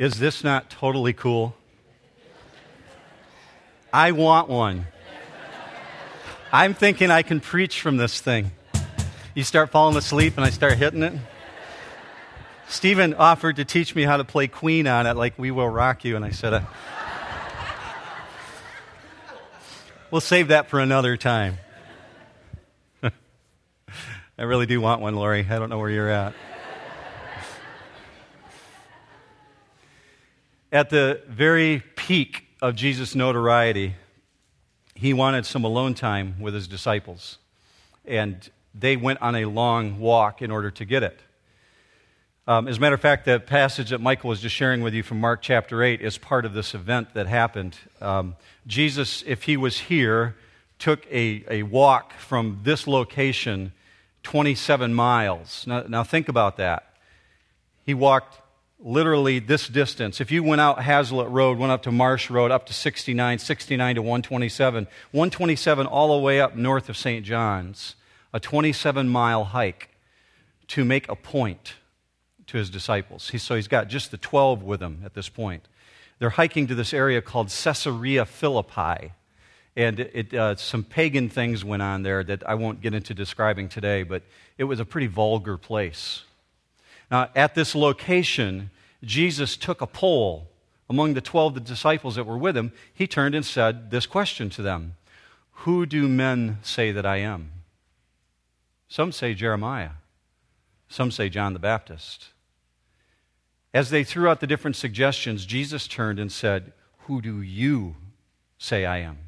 Is this not totally cool? I want one. I'm thinking I can preach from this thing. You start falling asleep and I start hitting it. Stephen offered to teach me how to play Queen on it, like We Will Rock You, and I said, uh, We'll save that for another time. I really do want one, Lori. I don't know where you're at. At the very peak of Jesus' notoriety, he wanted some alone time with his disciples. And they went on a long walk in order to get it. Um, as a matter of fact, the passage that Michael was just sharing with you from Mark chapter 8 is part of this event that happened. Um, Jesus, if he was here, took a, a walk from this location 27 miles. Now, now think about that. He walked literally this distance. If you went out Haslett Road, went up to Marsh Road, up to 69, 69 to 127, 127 all the way up north of St. John's, a 27 mile hike to make a point to his disciples. He, so he's got just the 12 with him at this point. They're hiking to this area called Caesarea Philippi. And it, uh, some pagan things went on there that I won't get into describing today, but it was a pretty vulgar place. Now, at this location, Jesus took a poll among the 12 disciples that were with him. He turned and said this question to them Who do men say that I am? Some say Jeremiah, some say John the Baptist. As they threw out the different suggestions, Jesus turned and said, Who do you say I am?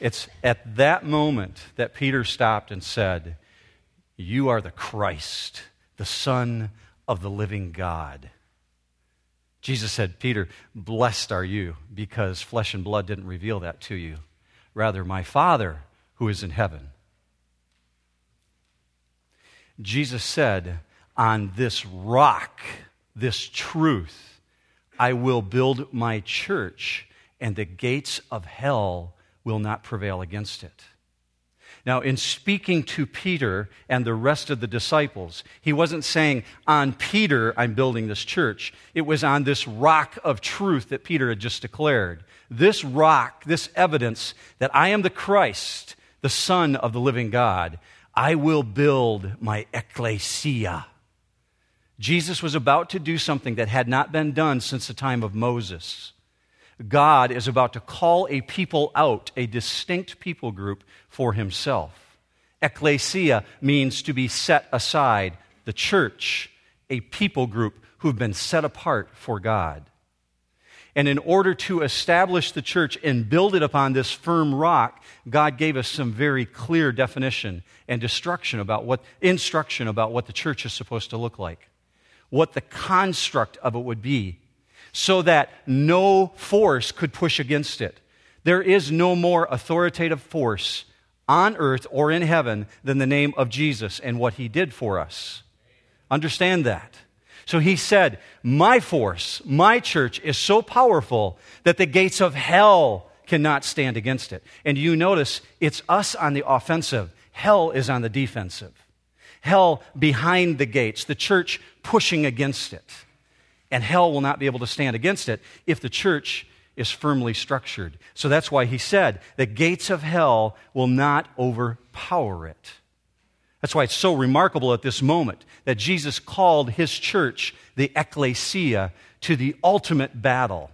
It's at that moment that Peter stopped and said, You are the Christ, the Son of the living God. Jesus said, Peter, blessed are you because flesh and blood didn't reveal that to you. Rather, my Father who is in heaven. Jesus said, On this rock, this truth, I will build my church, and the gates of hell will not prevail against it. Now, in speaking to Peter and the rest of the disciples, he wasn't saying, On Peter, I'm building this church. It was on this rock of truth that Peter had just declared. This rock, this evidence that I am the Christ, the Son of the living God, I will build my ecclesia. Jesus was about to do something that had not been done since the time of Moses. God is about to call a people out, a distinct people group for himself. Ecclesia means to be set aside, the church, a people group who've been set apart for God. And in order to establish the church and build it upon this firm rock, God gave us some very clear definition and instruction about what, instruction about what the church is supposed to look like, what the construct of it would be, so that no force could push against it. There is no more authoritative force on earth or in heaven than the name of Jesus and what he did for us. Understand that. So he said, My force, my church is so powerful that the gates of hell cannot stand against it. And you notice it's us on the offensive, hell is on the defensive. Hell behind the gates, the church pushing against it. And hell will not be able to stand against it if the church is firmly structured. So that's why he said, the gates of hell will not overpower it. That's why it's so remarkable at this moment that Jesus called his church, the ecclesia, to the ultimate battle,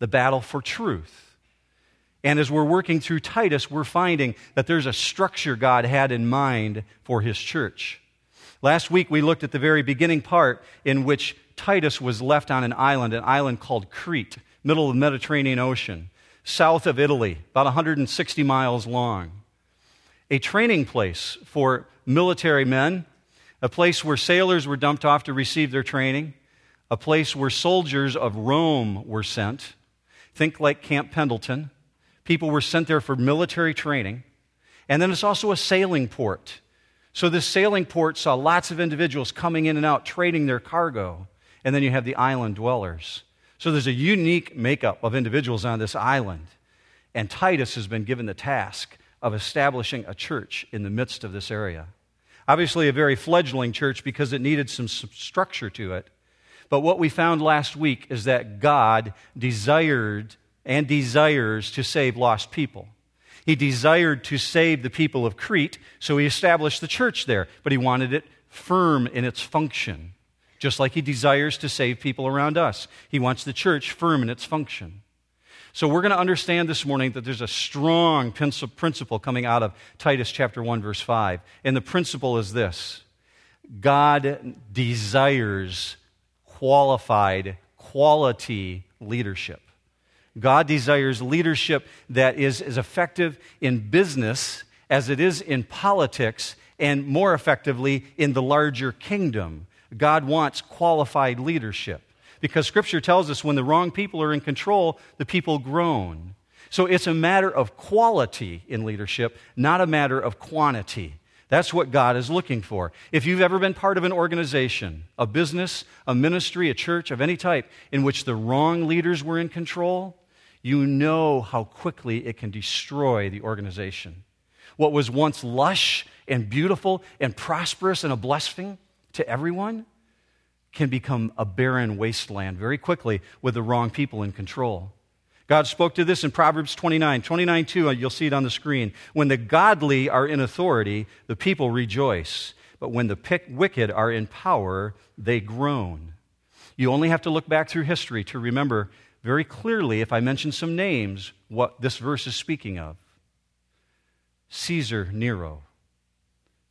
the battle for truth. And as we're working through Titus, we're finding that there's a structure God had in mind for his church. Last week, we looked at the very beginning part in which Titus was left on an island, an island called Crete, middle of the Mediterranean Ocean, south of Italy, about 160 miles long. A training place for military men, a place where sailors were dumped off to receive their training, a place where soldiers of Rome were sent. Think like Camp Pendleton. People were sent there for military training. And then it's also a sailing port. So this sailing port saw lots of individuals coming in and out, trading their cargo. And then you have the island dwellers. So there's a unique makeup of individuals on this island. And Titus has been given the task of establishing a church in the midst of this area. Obviously, a very fledgling church because it needed some structure to it. But what we found last week is that God desired and desires to save lost people. He desired to save the people of Crete, so he established the church there, but he wanted it firm in its function, just like he desires to save people around us. He wants the church firm in its function. So we're going to understand this morning that there's a strong principle coming out of Titus chapter 1 verse 5. And the principle is this. God desires qualified, quality leadership. God desires leadership that is as effective in business as it is in politics and more effectively in the larger kingdom. God wants qualified leadership because Scripture tells us when the wrong people are in control, the people groan. So it's a matter of quality in leadership, not a matter of quantity. That's what God is looking for. If you've ever been part of an organization, a business, a ministry, a church of any type, in which the wrong leaders were in control, you know how quickly it can destroy the organization. What was once lush and beautiful and prosperous and a blessing to everyone can become a barren wasteland very quickly with the wrong people in control. God spoke to this in Proverbs 29. 29 2, uh, you'll see it on the screen. When the godly are in authority, the people rejoice. But when the wicked are in power, they groan. You only have to look back through history to remember very clearly, if I mention some names, what this verse is speaking of Caesar Nero,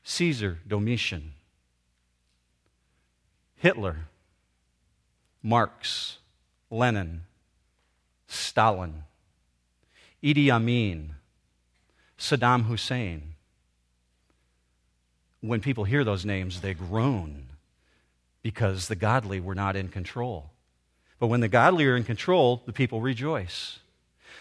Caesar Domitian, Hitler, Marx, Lenin, Stalin, Idi Amin, Saddam Hussein. When people hear those names, they groan because the godly were not in control. But when the godly are in control, the people rejoice.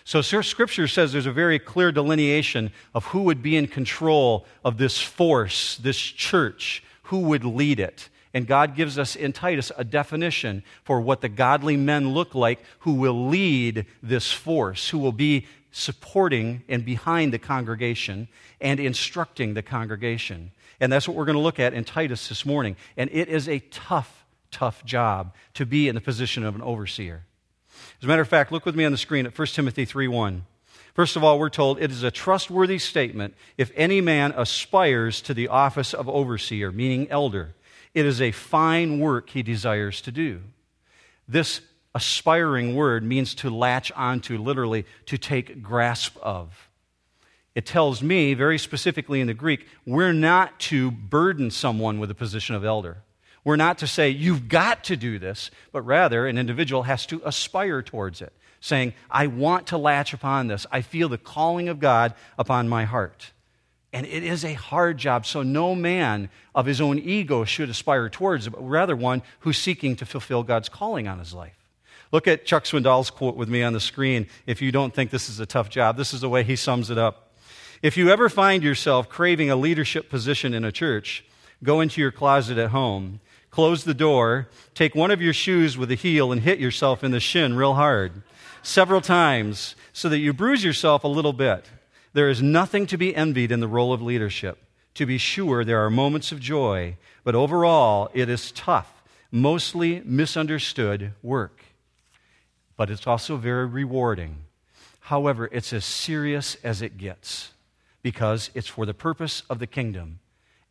So, Scripture says there's a very clear delineation of who would be in control of this force, this church, who would lead it. And God gives us in Titus a definition for what the godly men look like who will lead this force, who will be supporting and behind the congregation and instructing the congregation. And that's what we're going to look at in Titus this morning. And it is a tough tough job to be in the position of an overseer. As a matter of fact, look with me on the screen at 1 Timothy 3:1. First of all, we're told it is a trustworthy statement if any man aspires to the office of overseer, meaning elder. It is a fine work he desires to do. This aspiring word means to latch onto, literally, to take grasp of. It tells me, very specifically in the Greek, we're not to burden someone with the position of elder. We're not to say, you've got to do this, but rather an individual has to aspire towards it, saying, I want to latch upon this. I feel the calling of God upon my heart. And it is a hard job, so no man of his own ego should aspire towards it, but rather one who's seeking to fulfill God's calling on his life. Look at Chuck Swindoll's quote with me on the screen if you don't think this is a tough job. This is the way he sums it up. If you ever find yourself craving a leadership position in a church, go into your closet at home close the door, take one of your shoes with a heel and hit yourself in the shin real hard several times so that you bruise yourself a little bit. There is nothing to be envied in the role of leadership. To be sure, there are moments of joy, but overall, it is tough, mostly misunderstood work. But it's also very rewarding. However, it's as serious as it gets because it's for the purpose of the kingdom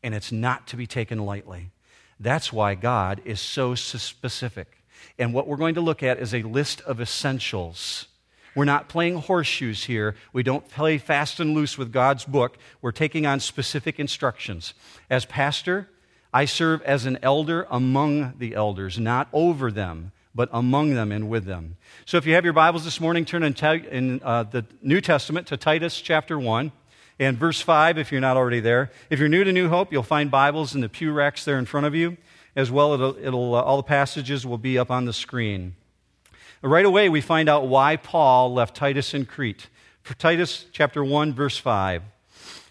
and it's not to be taken lightly. That's why God is so specific. And what we're going to look at is a list of essentials. We're not playing horseshoes here. We don't play fast and loose with God's book. We're taking on specific instructions. As pastor, I serve as an elder among the elders, not over them, but among them and with them. So if you have your Bibles this morning, turn in, in uh, the New Testament to Titus chapter 1. And verse 5, if you're not already there. If you're new to New Hope, you'll find Bibles in the pew racks there in front of you. As well, it'll, it'll uh, all the passages will be up on the screen. Right away, we find out why Paul left Titus in Crete. For Titus chapter 1, verse 5.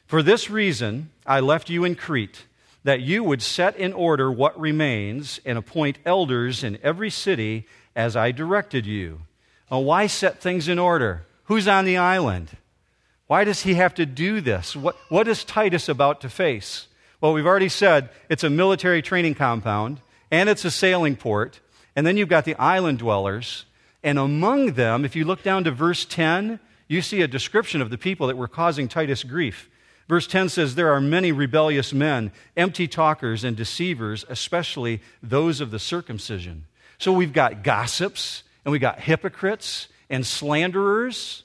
For this reason, I left you in Crete, that you would set in order what remains and appoint elders in every city as I directed you. Now, why set things in order? Who's on the island? Why does he have to do this? What, what is Titus about to face? Well, we've already said it's a military training compound, and it's a sailing port, And then you've got the island dwellers. And among them, if you look down to verse 10, you see a description of the people that were causing Titus grief. Verse 10 says, There are many rebellious men, empty talkers, and deceivers, especially those of the circumcision. So we've got gossips, and we've got hypocrites, and slanderers,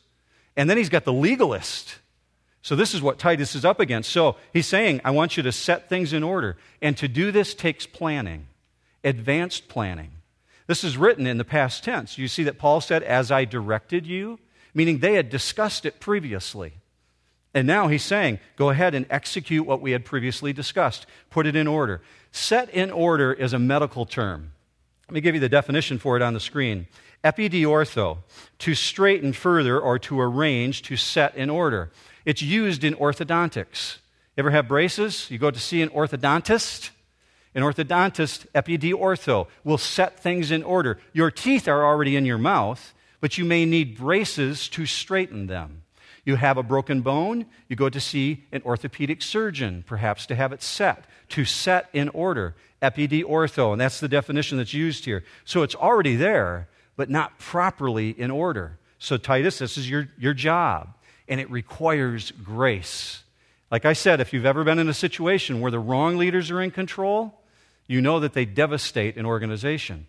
and then he's got the legalist. So this is what Titus is up against. So he's saying, I want you to set things in order. And to do this takes planning, advanced planning. This is written in the past tense. You see that Paul said, As I directed you, meaning they had discussed it previously. And now he's saying, Go ahead and execute what we had previously discussed, put it in order. Set in order is a medical term. Let me give you the definition for it on the screen. Epidiortho, to straighten further or to arrange, to set in order. It's used in orthodontics. You ever have braces? You go to see an orthodontist. An orthodontist, epidiortho, will set things in order. Your teeth are already in your mouth, but you may need braces to straighten them. You have a broken bone, you go to see an orthopedic surgeon, perhaps to have it set, to set in order. Epidiortho, and that's the definition that's used here. So it's already there, but not properly in order. So, Titus, this is your, your job and it requires grace. Like I said, if you've ever been in a situation where the wrong leaders are in control, you know that they devastate an organization.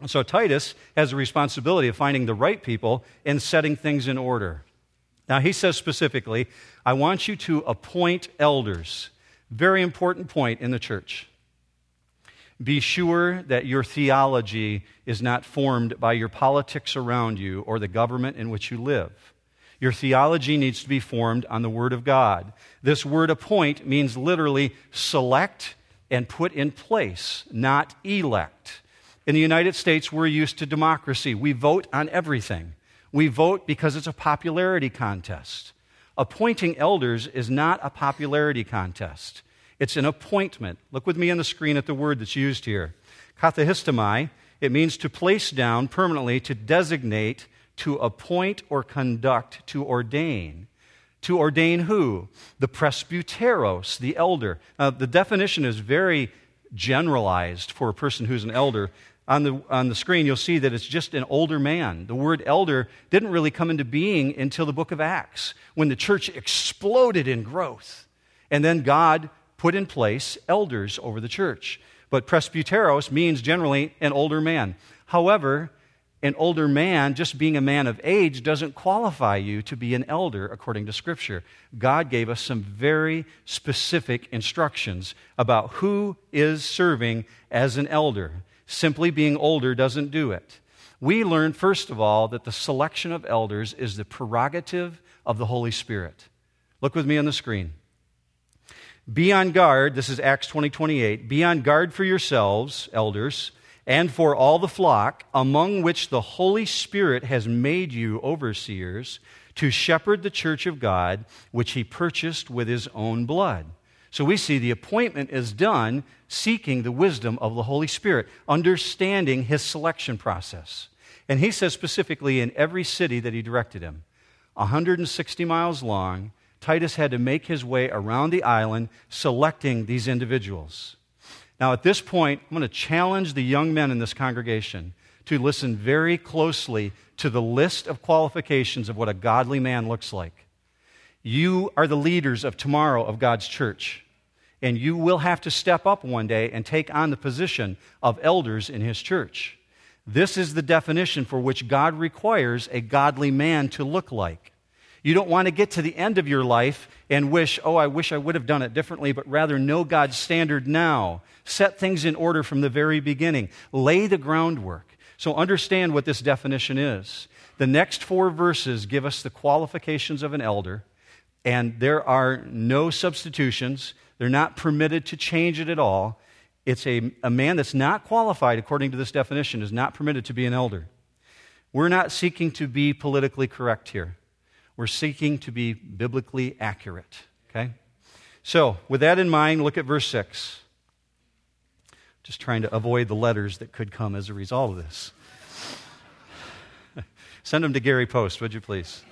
And so Titus has the responsibility of finding the right people and setting things in order. Now, he says specifically, I want you to appoint elders. Very important point in the church. Be sure that your theology is not formed by your politics around you or the government in which you live. Your theology needs to be formed on the Word of God. This word appoint means literally select and put in place, not elect. In the United States, we're used to democracy. We vote on everything. We vote because it's a popularity contest. Appointing elders is not a popularity contest, it's an appointment. Look with me on the screen at the word that's used here. Kathahistomai, it means to place down permanently, to designate to appoint or conduct, to ordain. To ordain who? The presbyteros, the elder. Now, the definition is very generalized for a person who's an elder. On the, on the screen, you'll see that it's just an older man. The word elder didn't really come into being until the book of Acts, when the church exploded in growth. And then God put in place elders over the church. But presbyteros means generally an older man. However, an older man, just being a man of age, doesn't qualify you to be an elder according to Scripture. God gave us some very specific instructions about who is serving as an elder. Simply being older doesn't do it. We learn, first of all, that the selection of elders is the prerogative of the Holy Spirit. Look with me on the screen. Be on guard, this is Acts 20 28. Be on guard for yourselves, elders and for all the flock, among which the Holy Spirit has made you overseers, to shepherd the church of God, which he purchased with his own blood. So we see the appointment is done seeking the wisdom of the Holy Spirit, understanding his selection process. And he says specifically in every city that he directed him, 160 miles long, Titus had to make his way around the island selecting these individuals. Now, at this point, I'm going to challenge the young men in this congregation to listen very closely to the list of qualifications of what a godly man looks like. You are the leaders of tomorrow of God's church, and you will have to step up one day and take on the position of elders in his church. This is the definition for which God requires a godly man to look like. You don't want to get to the end of your life and wish, oh, I wish I would have done it differently, but rather know God's standard now. Set things in order from the very beginning. Lay the groundwork. So understand what this definition is. The next four verses give us the qualifications of an elder, and there are no substitutions. They're not permitted to change it at all. It's a, a man that's not qualified, according to this definition, is not permitted to be an elder. We're not seeking to be politically correct here. We're seeking to be biblically accurate. Okay? So, with that in mind, look at verse 6. Just trying to avoid the letters that could come as a result of this. Send them to Gary Post, would you please?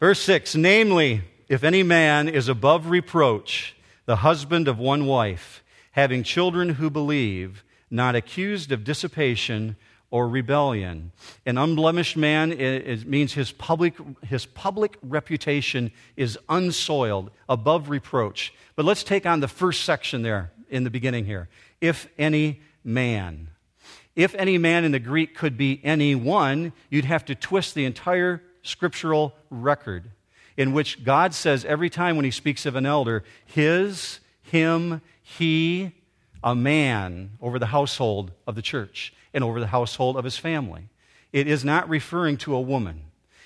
Verse 6 Namely, if any man is above reproach, the husband of one wife, having children who believe, not accused of dissipation or rebellion. An unblemished man is, means his public, his public reputation is unsoiled, above reproach. But let's take on the first section there in the beginning here. If any man. If any man in the Greek could be anyone, you'd have to twist the entire scriptural record in which God says every time when he speaks of an elder, his, him, he, a man over the household of the church and over the household of his family. It is not referring to a woman.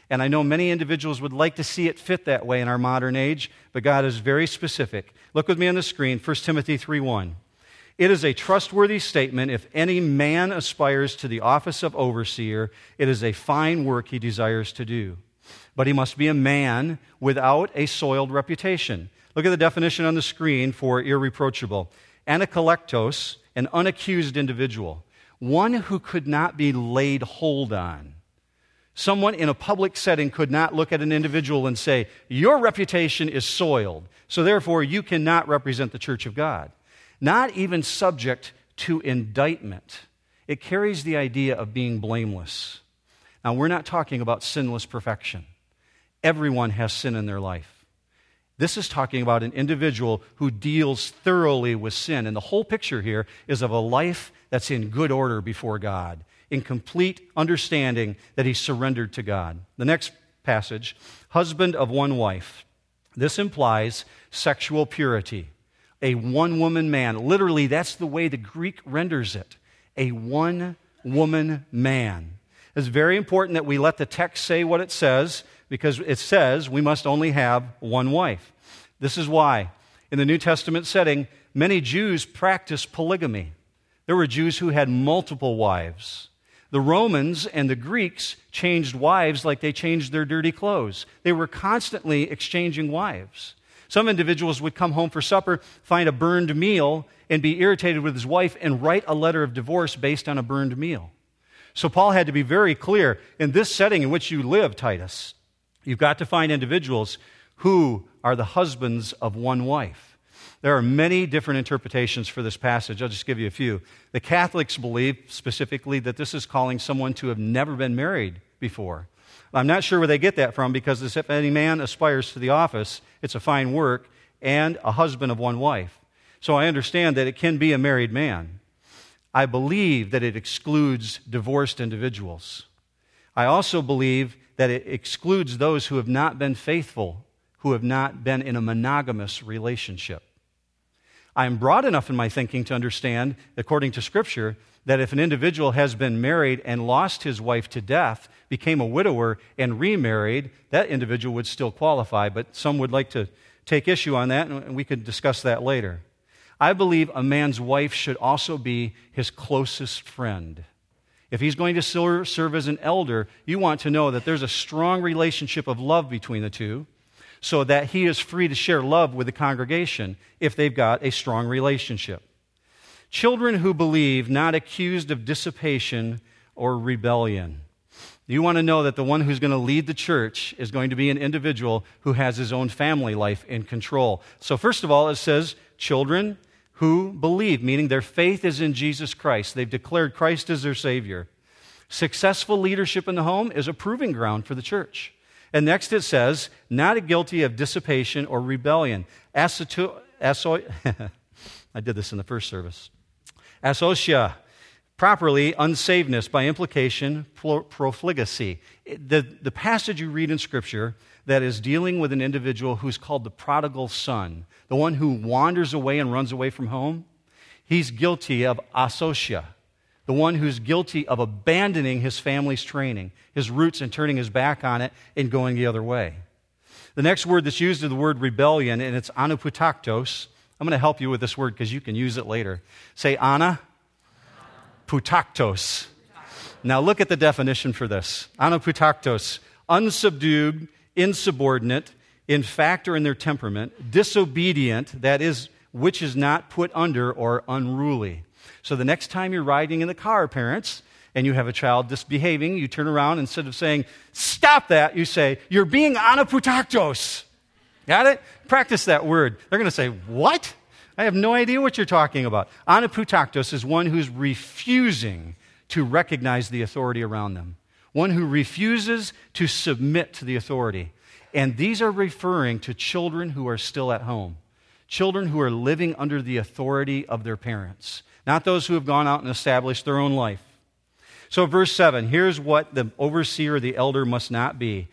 And I know many individuals would like to see it fit that way in our modern age, but God is very specific. Look with me on the screen, 1 Timothy 3:1. It is a trustworthy statement if any man aspires to the office of overseer, it is a fine work he desires to do. But he must be a man without a soiled reputation. Look at the definition on the screen for irreproachable. Anakalektos, an unaccused individual one who could not be laid hold on. Someone in a public setting could not look at an individual and say, Your reputation is soiled, so therefore you cannot represent the church of God. Not even subject to indictment. It carries the idea of being blameless. Now, we're not talking about sinless perfection. Everyone has sin in their life. This is talking about an individual who deals thoroughly with sin. And the whole picture here is of a life that's in good order before God, in complete understanding that he's surrendered to God. The next passage husband of one wife. This implies sexual purity. A one woman man. Literally, that's the way the Greek renders it. A one woman man. It's very important that we let the text say what it says because it says we must only have one wife. This is why. In the New Testament setting, many Jews practiced polygamy. There were Jews who had multiple wives. The Romans and the Greeks changed wives like they changed their dirty clothes. They were constantly exchanging wives. Some individuals would come home for supper, find a burned meal, and be irritated with his wife and write a letter of divorce based on a burned meal. So Paul had to be very clear in this setting in which you live, Titus, You've got to find individuals who are the husbands of one wife. There are many different interpretations for this passage. I'll just give you a few. The Catholics believe specifically that this is calling someone to have never been married before. I'm not sure where they get that from because if any man aspires to the office, it's a fine work and a husband of one wife. So I understand that it can be a married man. I believe that it excludes divorced individuals. I also believe that it excludes those who have not been faithful, who have not been in a monogamous relationship. I am broad enough in my thinking to understand, according to Scripture, that if an individual has been married and lost his wife to death, became a widower, and remarried, that individual would still qualify. But some would like to take issue on that, and we could discuss that later. I believe a man's wife should also be his closest friend. If he's going to serve as an elder, you want to know that there's a strong relationship of love between the two so that he is free to share love with the congregation if they've got a strong relationship. Children who believe, not accused of dissipation or rebellion. You want to know that the one who's going to lead the church is going to be an individual who has his own family life in control. So, first of all, it says, children who believe, meaning their faith is in Jesus Christ. They've declared Christ as their Savior. Successful leadership in the home is a proving ground for the church. And next it says, not guilty of dissipation or rebellion. Aso, I did this in the first service. Asocia, properly unsavedness, by implication, profligacy. The, the passage you read in Scripture that is dealing with an individual who's called the prodigal son, the one who wanders away and runs away from home, he's guilty of asocia, the one who's guilty of abandoning his family's training, his roots, and turning his back on it and going the other way. The next word that's used is the word rebellion, and it's anaputaktos. I'm going to help you with this word because you can use it later. Say ana putaktos. Now look at the definition for this. Anaputaktos, unsubdued, insubordinate, in fact or in their temperament, disobedient, that is, which is not put under or unruly. So the next time you're riding in the car, parents, and you have a child misbehaving, you turn around instead of saying, Stop that, you say, You're being anaputaktos. Got it? Practice that word. They're going to say, What? I have no idea what you're talking about. Anaputaktos is one who's refusing to recognize the authority around them, one who refuses to submit to the authority. And these are referring to children who are still at home, children who are living under the authority of their parents, not those who have gone out and established their own life. So, verse 7 here's what the overseer the elder must not be.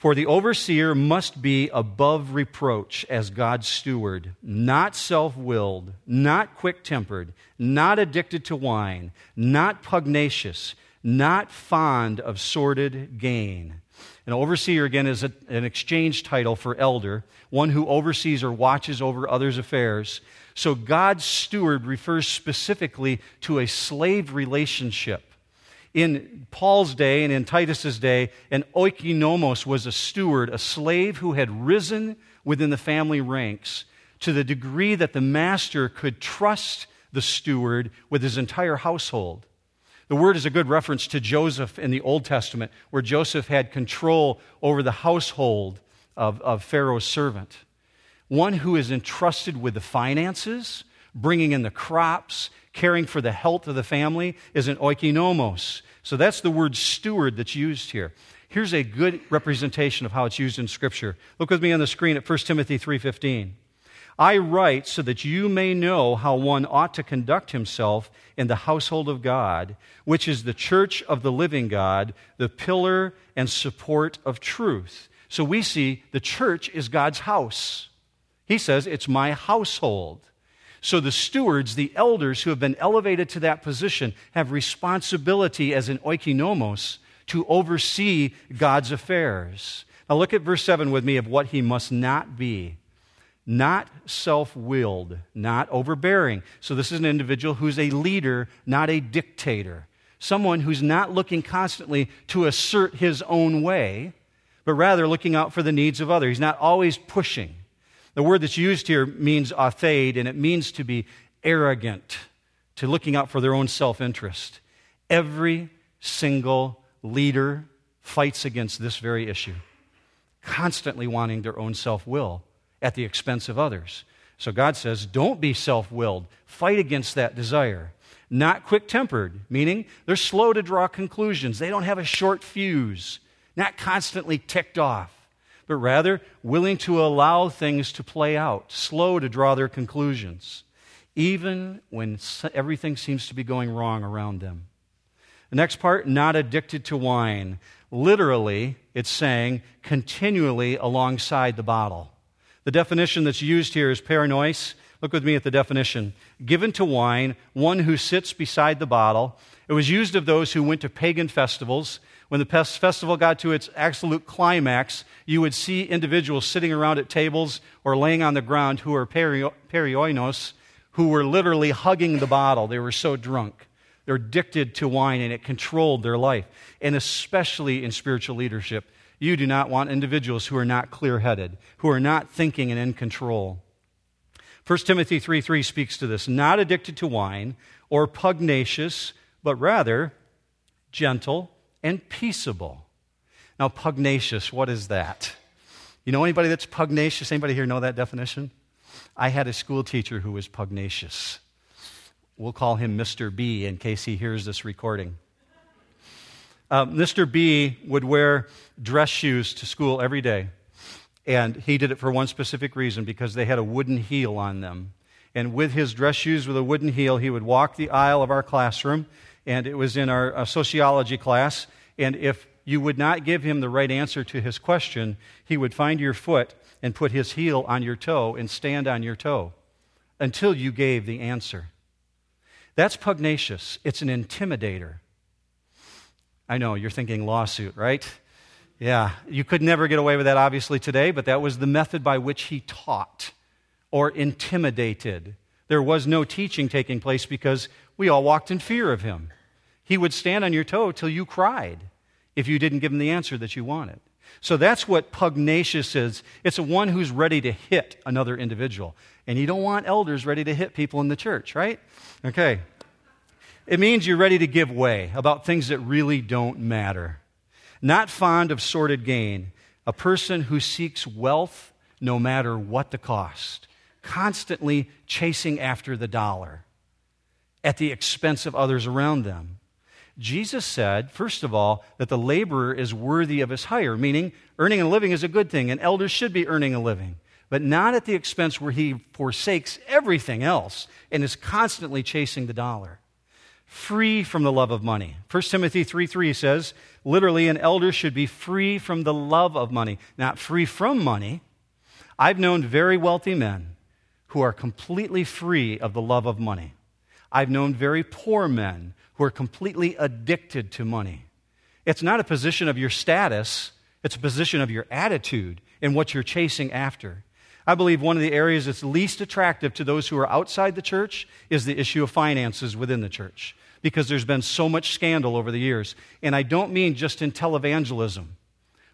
For the overseer must be above reproach as God's steward, not self willed, not quick tempered, not addicted to wine, not pugnacious, not fond of sordid gain. An overseer, again, is a, an exchange title for elder, one who oversees or watches over others' affairs. So God's steward refers specifically to a slave relationship in Paul's day and in Titus's day, an oikonomos was a steward, a slave who had risen within the family ranks to the degree that the master could trust the steward with his entire household. The word is a good reference to Joseph in the Old Testament, where Joseph had control over the household of, of Pharaoh's servant. One who is entrusted with the finances, bringing in the crops, caring for the health of the family is an oikonomos. So that's the word steward that's used here. Here's a good representation of how it's used in Scripture. Look with me on the screen at 1 Timothy 3:15. I write so that you may know how one ought to conduct himself in the household of God, which is the church of the living God, the pillar and support of truth. So we see the church is God's house. He says, It's my household. So the stewards, the elders who have been elevated to that position, have responsibility as an oikonomos to oversee God's affairs. Now look at verse 7 with me of what he must not be. Not self willed, not overbearing. So, this is an individual who's a leader, not a dictator. Someone who's not looking constantly to assert his own way, but rather looking out for the needs of others. He's not always pushing. The word that's used here means athade, and it means to be arrogant, to looking out for their own self interest. Every single leader fights against this very issue, constantly wanting their own self will at the expense of others. So God says, don't be self willed. Fight against that desire. Not quick tempered, meaning they're slow to draw conclusions. They don't have a short fuse, not constantly ticked off but rather willing to allow things to play out, slow to draw their conclusions, even when everything seems to be going wrong around them. The next part, not addicted to wine. Literally, it's saying continually alongside the bottle. The definition that's used here is paranois. Look with me at the definition. Given to wine, one who sits beside the bottle. It was used of those who went to pagan festivals when the festival got to its absolute climax, you would see individuals sitting around at tables or laying on the ground who were perioinos, who were literally hugging the bottle. They were so drunk. They're addicted to wine and it controlled their life. And especially in spiritual leadership, you do not want individuals who are not clear headed, who are not thinking and in control. 1 Timothy 3 3 speaks to this not addicted to wine or pugnacious, but rather gentle and peaceable. Now, pugnacious, what is that? You know anybody that's pugnacious? Anybody here know that definition? I had a school teacher who was pugnacious. We'll call him Mr. B in case he hears this recording. Um, Mr. B would wear dress shoes to school every day. And he did it for one specific reason because they had a wooden heel on them. And with his dress shoes with a wooden heel, he would walk the aisle of our classroom and it was in our uh, sociology class. And if you would not give him the right answer to his question, he would find your foot and put his heel on your toe and stand on your toe until you gave the answer. That's pugnacious, it's an intimidator. I know, you're thinking lawsuit, right? Yeah, you could never get away with that, obviously, today, but that was the method by which he taught or intimidated. There was no teaching taking place because we all walked in fear of him. He would stand on your toe till you cried if you didn't give him the answer that you wanted. So that's what pugnacious is. It's a one who's ready to hit another individual. And you don't want elders ready to hit people in the church, right? Okay. It means you're ready to give way about things that really don't matter. Not fond of sordid gain, a person who seeks wealth no matter what the cost constantly chasing after the dollar at the expense of others around them. Jesus said, first of all, that the laborer is worthy of his hire, meaning earning a living is a good thing, and elders should be earning a living, but not at the expense where he forsakes everything else and is constantly chasing the dollar. Free from the love of money. 1 Timothy 3 3 says, literally, an elder should be free from the love of money, not free from money. I've known very wealthy men who are completely free of the love of money. I've known very poor men who are completely addicted to money. It's not a position of your status, it's a position of your attitude and what you're chasing after. I believe one of the areas that's least attractive to those who are outside the church is the issue of finances within the church because there's been so much scandal over the years. And I don't mean just in televangelism,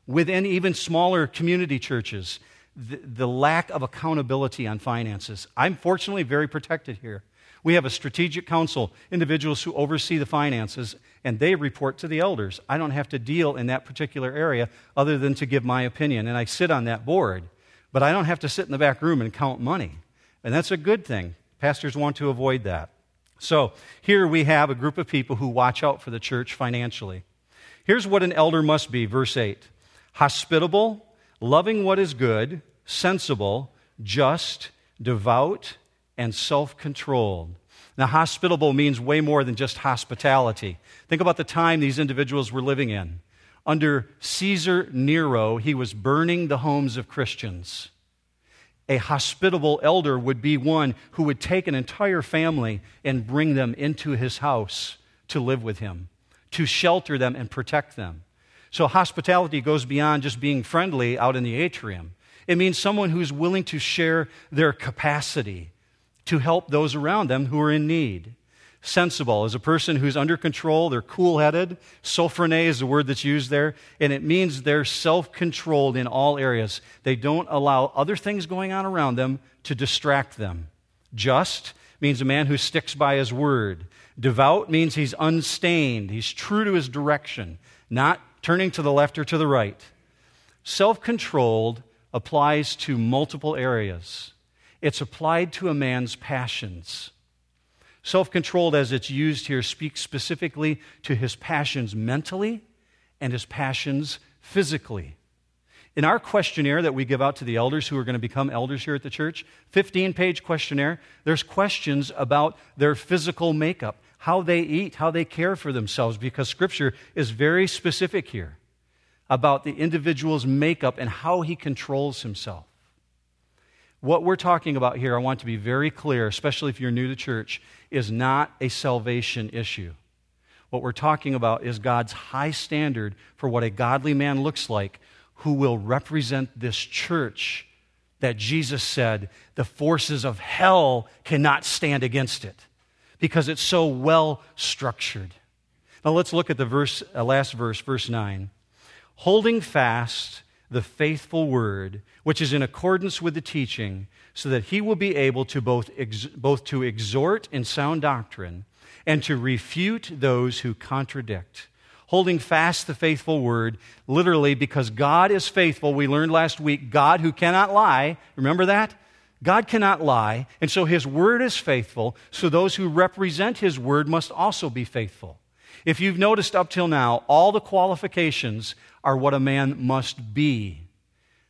within even smaller community churches, the, the lack of accountability on finances. I'm fortunately very protected here. We have a strategic council, individuals who oversee the finances, and they report to the elders. I don't have to deal in that particular area other than to give my opinion, and I sit on that board. But I don't have to sit in the back room and count money. And that's a good thing. Pastors want to avoid that. So here we have a group of people who watch out for the church financially. Here's what an elder must be, verse 8 hospitable, loving what is good, sensible, just, devout, and self controlled. Now, hospitable means way more than just hospitality. Think about the time these individuals were living in. Under Caesar Nero, he was burning the homes of Christians. A hospitable elder would be one who would take an entire family and bring them into his house to live with him, to shelter them and protect them. So, hospitality goes beyond just being friendly out in the atrium. It means someone who's willing to share their capacity, to help those around them who are in need. Sensible is a person who's under control, they're cool headed. Sophrone is the word that's used there, and it means they're self controlled in all areas. They don't allow other things going on around them to distract them. Just means a man who sticks by his word. Devout means he's unstained, he's true to his direction, not turning to the left or to the right. Self controlled applies to multiple areas. It's applied to a man's passions. Self controlled, as it's used here, speaks specifically to his passions mentally and his passions physically. In our questionnaire that we give out to the elders who are going to become elders here at the church, 15 page questionnaire, there's questions about their physical makeup, how they eat, how they care for themselves, because Scripture is very specific here about the individual's makeup and how he controls himself. What we're talking about here, I want to be very clear, especially if you're new to church, is not a salvation issue. What we're talking about is God's high standard for what a godly man looks like who will represent this church that Jesus said the forces of hell cannot stand against it because it's so well structured. Now let's look at the verse, uh, last verse, verse 9. Holding fast the faithful word, which is in accordance with the teaching, so that he will be able to both, ex- both to exhort in sound doctrine and to refute those who contradict. Holding fast the faithful word, literally, because God is faithful. We learned last week, God who cannot lie. Remember that? God cannot lie, and so his word is faithful, so those who represent his word must also be faithful. If you've noticed up till now, all the qualifications are what a man must be.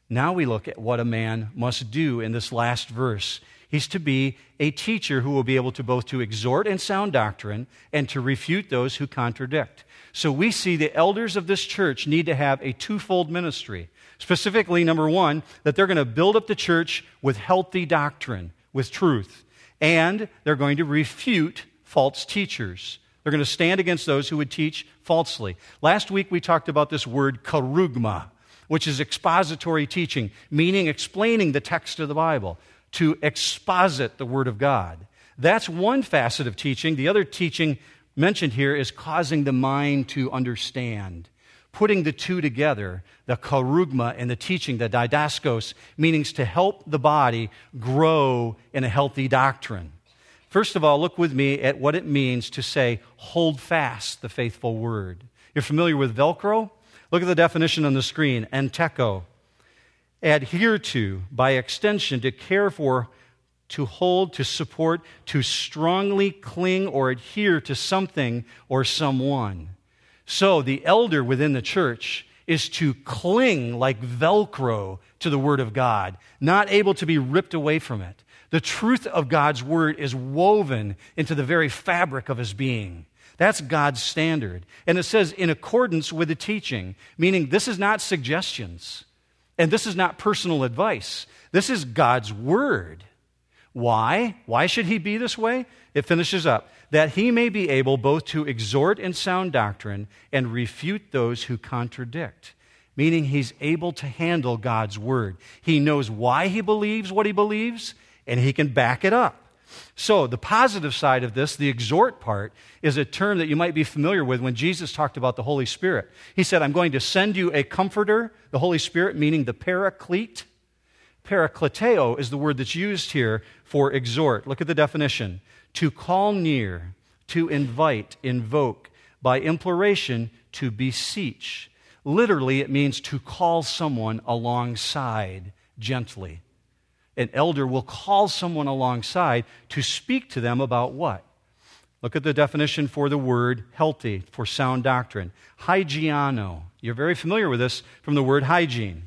Now we look at what a man must do in this last verse. He's to be a teacher who will be able to both to exhort in sound doctrine and to refute those who contradict. So we see the elders of this church need to have a twofold ministry. Specifically, number one, that they're going to build up the church with healthy doctrine, with truth, and they're going to refute false teachers. They're going to stand against those who would teach falsely. Last week we talked about this word kerugma, which is expository teaching, meaning explaining the text of the Bible, to exposit the Word of God. That's one facet of teaching. The other teaching mentioned here is causing the mind to understand. Putting the two together, the kerugma and the teaching, the didaskos, meanings to help the body grow in a healthy doctrine. First of all, look with me at what it means to say, hold fast the faithful word. You're familiar with Velcro? Look at the definition on the screen, enteco. Adhere to, by extension, to care for, to hold, to support, to strongly cling or adhere to something or someone. So the elder within the church is to cling like Velcro to the Word of God, not able to be ripped away from it. The truth of God's Word is woven into the very fabric of his being. That's God's standard. And it says, in accordance with the teaching, meaning this is not suggestions and this is not personal advice. This is God's Word. Why? Why should he be this way? It finishes up that he may be able both to exhort in sound doctrine and refute those who contradict. Meaning he's able to handle God's word. He knows why he believes what he believes, and he can back it up. So, the positive side of this, the exhort part, is a term that you might be familiar with when Jesus talked about the Holy Spirit. He said, I'm going to send you a comforter, the Holy Spirit, meaning the paraclete. Parakleteo is the word that's used here for exhort. Look at the definition to call near, to invite, invoke, by imploration, to beseech. Literally, it means to call someone alongside gently. An elder will call someone alongside to speak to them about what? Look at the definition for the word healthy, for sound doctrine. Hygiano. You're very familiar with this from the word hygiene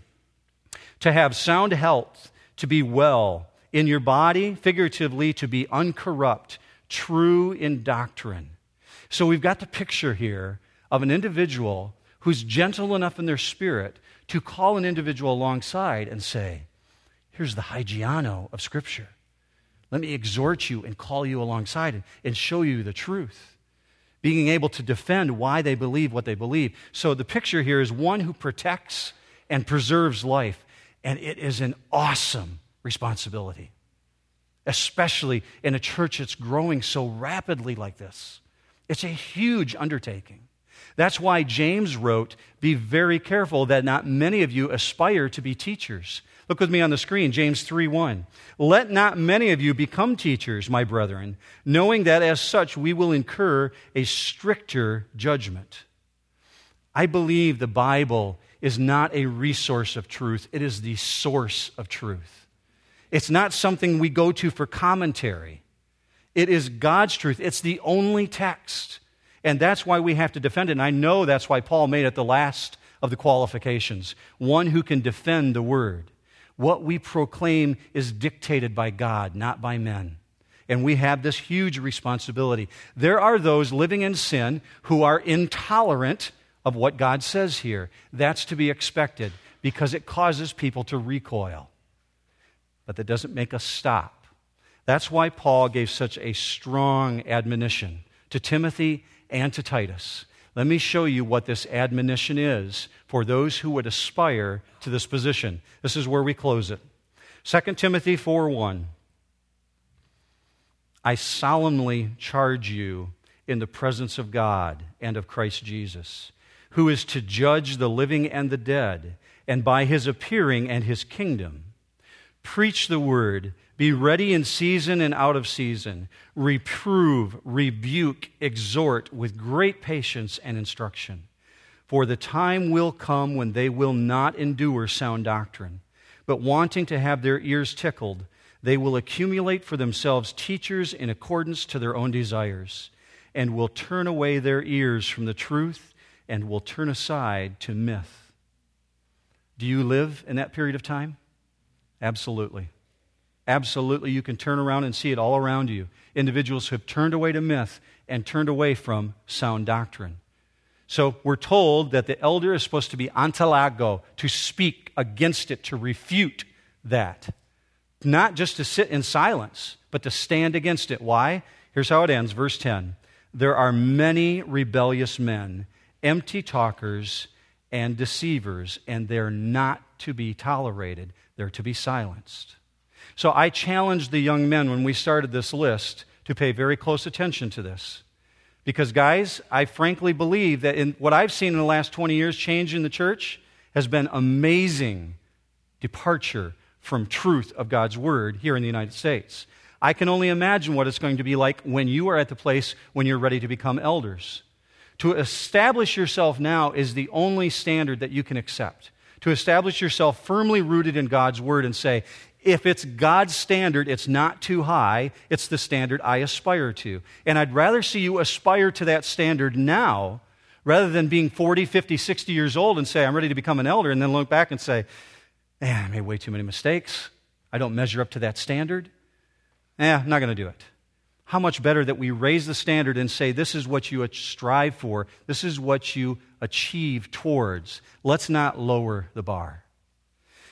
to have sound health, to be well in your body, figuratively, to be uncorrupt, true in doctrine. So we've got the picture here of an individual who's gentle enough in their spirit to call an individual alongside and say, Here's the hygiano of Scripture. Let me exhort you and call you alongside and show you the truth. Being able to defend why they believe what they believe. So the picture here is one who protects and preserves life. And it is an awesome responsibility, especially in a church that's growing so rapidly like this. It's a huge undertaking. That's why James wrote, Be very careful that not many of you aspire to be teachers. Look with me on the screen, James 3 1. Let not many of you become teachers, my brethren, knowing that as such we will incur a stricter judgment. I believe the Bible is not a resource of truth, it is the source of truth. It's not something we go to for commentary. It is God's truth. It's the only text. And that's why we have to defend it. And I know that's why Paul made it the last of the qualifications one who can defend the word. What we proclaim is dictated by God, not by men. And we have this huge responsibility. There are those living in sin who are intolerant of what God says here. That's to be expected because it causes people to recoil. But that doesn't make us stop. That's why Paul gave such a strong admonition to Timothy and to Titus. Let me show you what this admonition is for those who would aspire to this position. This is where we close it. 2 Timothy 4 1. I solemnly charge you in the presence of God and of Christ Jesus who is to judge the living and the dead, and by his appearing and his kingdom. Preach the word, be ready in season and out of season, reprove, rebuke, exhort with great patience and instruction. For the time will come when they will not endure sound doctrine, but wanting to have their ears tickled, they will accumulate for themselves teachers in accordance to their own desires, and will turn away their ears from the truth and will turn aside to myth. Do you live in that period of time? Absolutely. Absolutely. You can turn around and see it all around you. Individuals who have turned away to myth and turned away from sound doctrine. So we're told that the elder is supposed to be antalago, to speak against it, to refute that. Not just to sit in silence, but to stand against it. Why? Here's how it ends, verse 10. There are many rebellious men empty talkers and deceivers, and they're not to be tolerated. They're to be silenced. So I challenged the young men when we started this list to pay very close attention to this. Because, guys, I frankly believe that in what I've seen in the last 20 years change in the church has been amazing departure from truth of God's word here in the United States. I can only imagine what it's going to be like when you are at the place when you're ready to become elders. To establish yourself now is the only standard that you can accept. To establish yourself firmly rooted in God's word and say, if it's God's standard, it's not too high. It's the standard I aspire to. And I'd rather see you aspire to that standard now rather than being 40, 50, 60 years old and say, I'm ready to become an elder, and then look back and say, man, I made way too many mistakes. I don't measure up to that standard. Eh, I'm not going to do it. How much better that we raise the standard and say, this is what you strive for, this is what you achieve towards. Let's not lower the bar.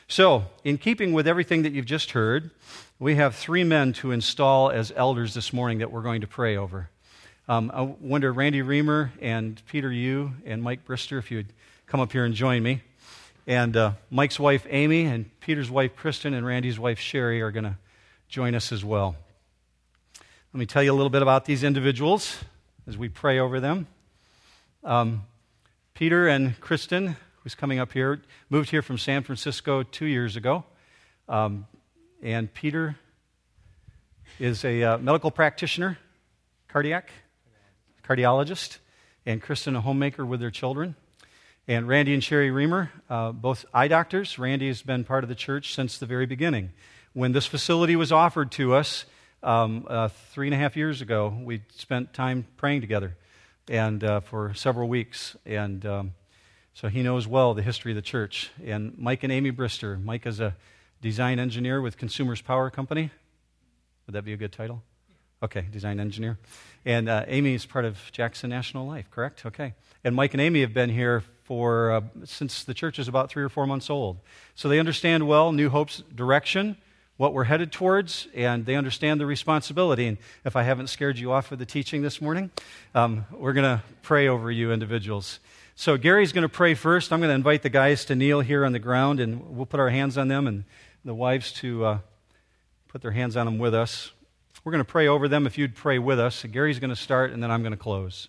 So, in keeping with everything that you've just heard, we have three men to install as elders this morning that we're going to pray over. Um, I wonder, Randy Reamer and Peter Yu and Mike Brister, if you'd come up here and join me. And uh, Mike's wife, Amy, and Peter's wife, Kristen, and Randy's wife, Sherry, are going to join us as well. Let me tell you a little bit about these individuals as we pray over them. Um, Peter and Kristen who's coming up here, moved here from San Francisco two years ago. Um, and Peter is a uh, medical practitioner, cardiac, cardiologist, and Kristen, a homemaker with their children. And Randy and Sherry Reamer, uh, both eye doctors. Randy has been part of the church since the very beginning. When this facility was offered to us um, uh, three and a half years ago, we spent time praying together and uh, for several weeks. And um, so he knows well the history of the church. And Mike and Amy Brister. Mike is a design engineer with Consumers Power Company. Would that be a good title? Okay, design engineer. And uh, Amy is part of Jackson National Life, correct? Okay. And Mike and Amy have been here for uh, since the church is about three or four months old. So they understand well New Hope's direction, what we're headed towards, and they understand the responsibility. And if I haven't scared you off with the teaching this morning, um, we're going to pray over you individuals. So Gary's going to pray first. I'm going to invite the guys to kneel here on the ground, and we'll put our hands on them, and the wives to uh, put their hands on them with us. We're going to pray over them if you'd pray with us. So Gary's going to start, and then I'm going to close.